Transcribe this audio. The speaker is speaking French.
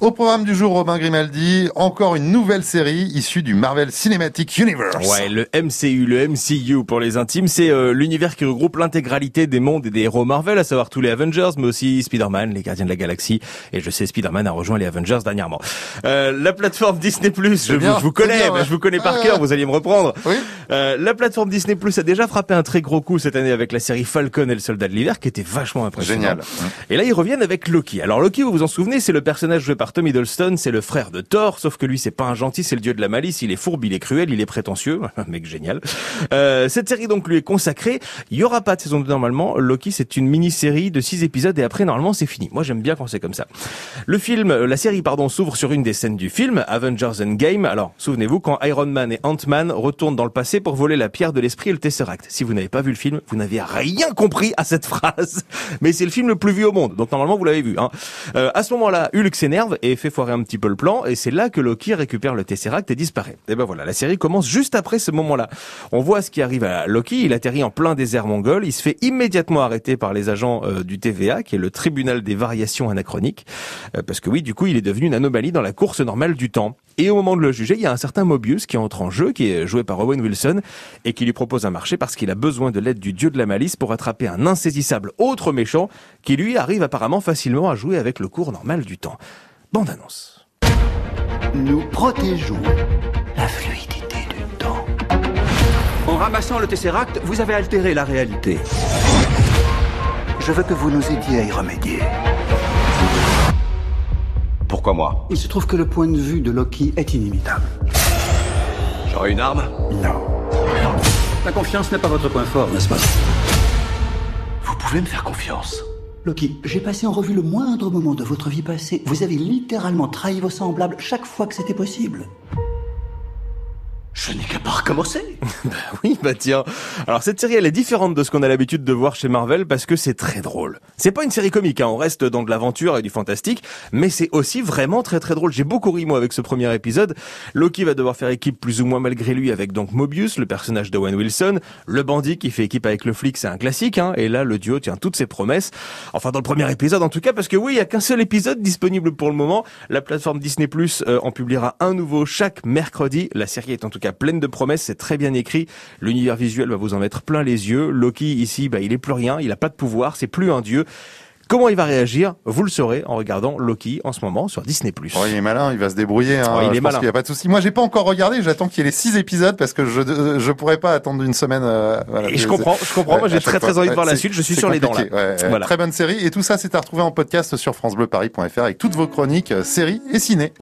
Au programme du jour, Robin Grimaldi, encore une nouvelle série issue du Marvel Cinematic Universe. Ouais, le MCU, le MCU pour les intimes, c'est euh, l'univers qui regroupe l'intégralité des mondes et des héros Marvel, à savoir tous les Avengers, mais aussi Spider-Man, les Gardiens de la Galaxie. Et je sais, Spider-Man a rejoint les Avengers dernièrement. Euh, la plateforme Disney+, je, vous, je vous connais, bien, ouais. je vous connais par cœur, vous alliez me reprendre. Oui. Euh, la plateforme Disney Plus a déjà frappé un très gros coup cette année avec la série Falcon et le Soldat de l'hiver, qui était vachement impressionnant. Génial. Et là, ils reviennent avec Loki. Alors Loki, vous vous en souvenez, c'est le personnage joué par Tom Hiddleston, c'est le frère de Thor, sauf que lui, c'est pas un gentil, c'est le dieu de la malice. Il est fourbe, il est cruel, il est prétentieux, mec génial. Euh, cette série donc lui est consacrée. Il y aura pas de saison 2 normalement. Loki, c'est une mini-série de 6 épisodes et après normalement c'est fini. Moi, j'aime bien quand c'est comme ça. Le film, euh, la série pardon, s'ouvre sur une des scènes du film, Avengers Endgame. Alors, souvenez-vous quand Iron Man et Ant-Man retournent dans le passé pour voler la pierre de l'esprit et le Tesseract. Si vous n'avez pas vu le film, vous n'avez rien compris à cette phrase. Mais c'est le film le plus vu au monde, donc normalement vous l'avez vu. Hein. Euh, à ce moment-là, Hulk s'énerve et fait foirer un petit peu le plan, et c'est là que Loki récupère le Tesseract et disparaît. Et ben voilà, la série commence juste après ce moment-là. On voit ce qui arrive à Loki, il atterrit en plein désert mongol, il se fait immédiatement arrêter par les agents euh, du TVA, qui est le tribunal des variations anachroniques, Euh, parce que oui, du coup, il est devenu une anomalie dans la course normale du temps. Et au moment de le juger, il y a un certain Mobius qui entre en jeu, qui est joué par Owen Wilson, et qui lui propose un marché parce qu'il a besoin de l'aide du dieu de la malice pour attraper un insaisissable autre méchant, qui lui arrive apparemment facilement à jouer avec le cours normal du temps. Bande annonce. Nous protégeons la fluidité du temps. En ramassant le Tesseract, vous avez altéré la réalité. Je veux que vous nous aidiez à y remédier. Pourquoi moi? Il se trouve que le point de vue de Loki est inimitable. J'aurais une arme? Non. La confiance n'est pas votre point fort, n'est-ce pas? Vous pouvez me faire confiance. Loki, j'ai passé en revue le moindre moment de votre vie passée. Vous avez littéralement trahi vos semblables chaque fois que c'était possible. Je n'ai qu'à pas recommencer. Oui, bah tiens. Alors cette série, elle est différente de ce qu'on a l'habitude de voir chez Marvel parce que c'est très drôle. C'est pas une série comique, hein. on reste dans de l'aventure et du fantastique, mais c'est aussi vraiment très très drôle. J'ai beaucoup ri moi avec ce premier épisode. Loki va devoir faire équipe plus ou moins malgré lui avec donc Mobius, le personnage d'Owen Wilson, le bandit qui fait équipe avec le flic, c'est un classique, hein. Et là, le duo tient toutes ses promesses. Enfin, dans le premier épisode en tout cas, parce que oui, il y a qu'un seul épisode disponible pour le moment. La plateforme Disney Plus euh, en publiera un nouveau chaque mercredi. La série est en tout cas pleine de promesses, c'est très bien écrit. L'univers visuel va vous en mettre plein les yeux. Loki ici, bah, il est plus rien, il a pas de pouvoir, c'est plus un dieu. Comment il va réagir? Vous le saurez en regardant Loki en ce moment sur Disney+. Oh, il est malin, il va se débrouiller. Hein. Oh, il est pense malin. qu'il n'y a pas de souci. Moi, j'ai pas encore regardé. J'attends qu'il y ait les six épisodes parce que je je pourrais pas attendre une semaine. euh, voilà. Et je comprends, je comprends. Ouais, Moi, j'ai très très envie de voir la suite. Je suis sur les dents là. Ouais. Voilà. Très bonne série. Et tout ça, c'est à retrouver en podcast sur francebleuparis.fr avec toutes vos chroniques, euh, séries et ciné.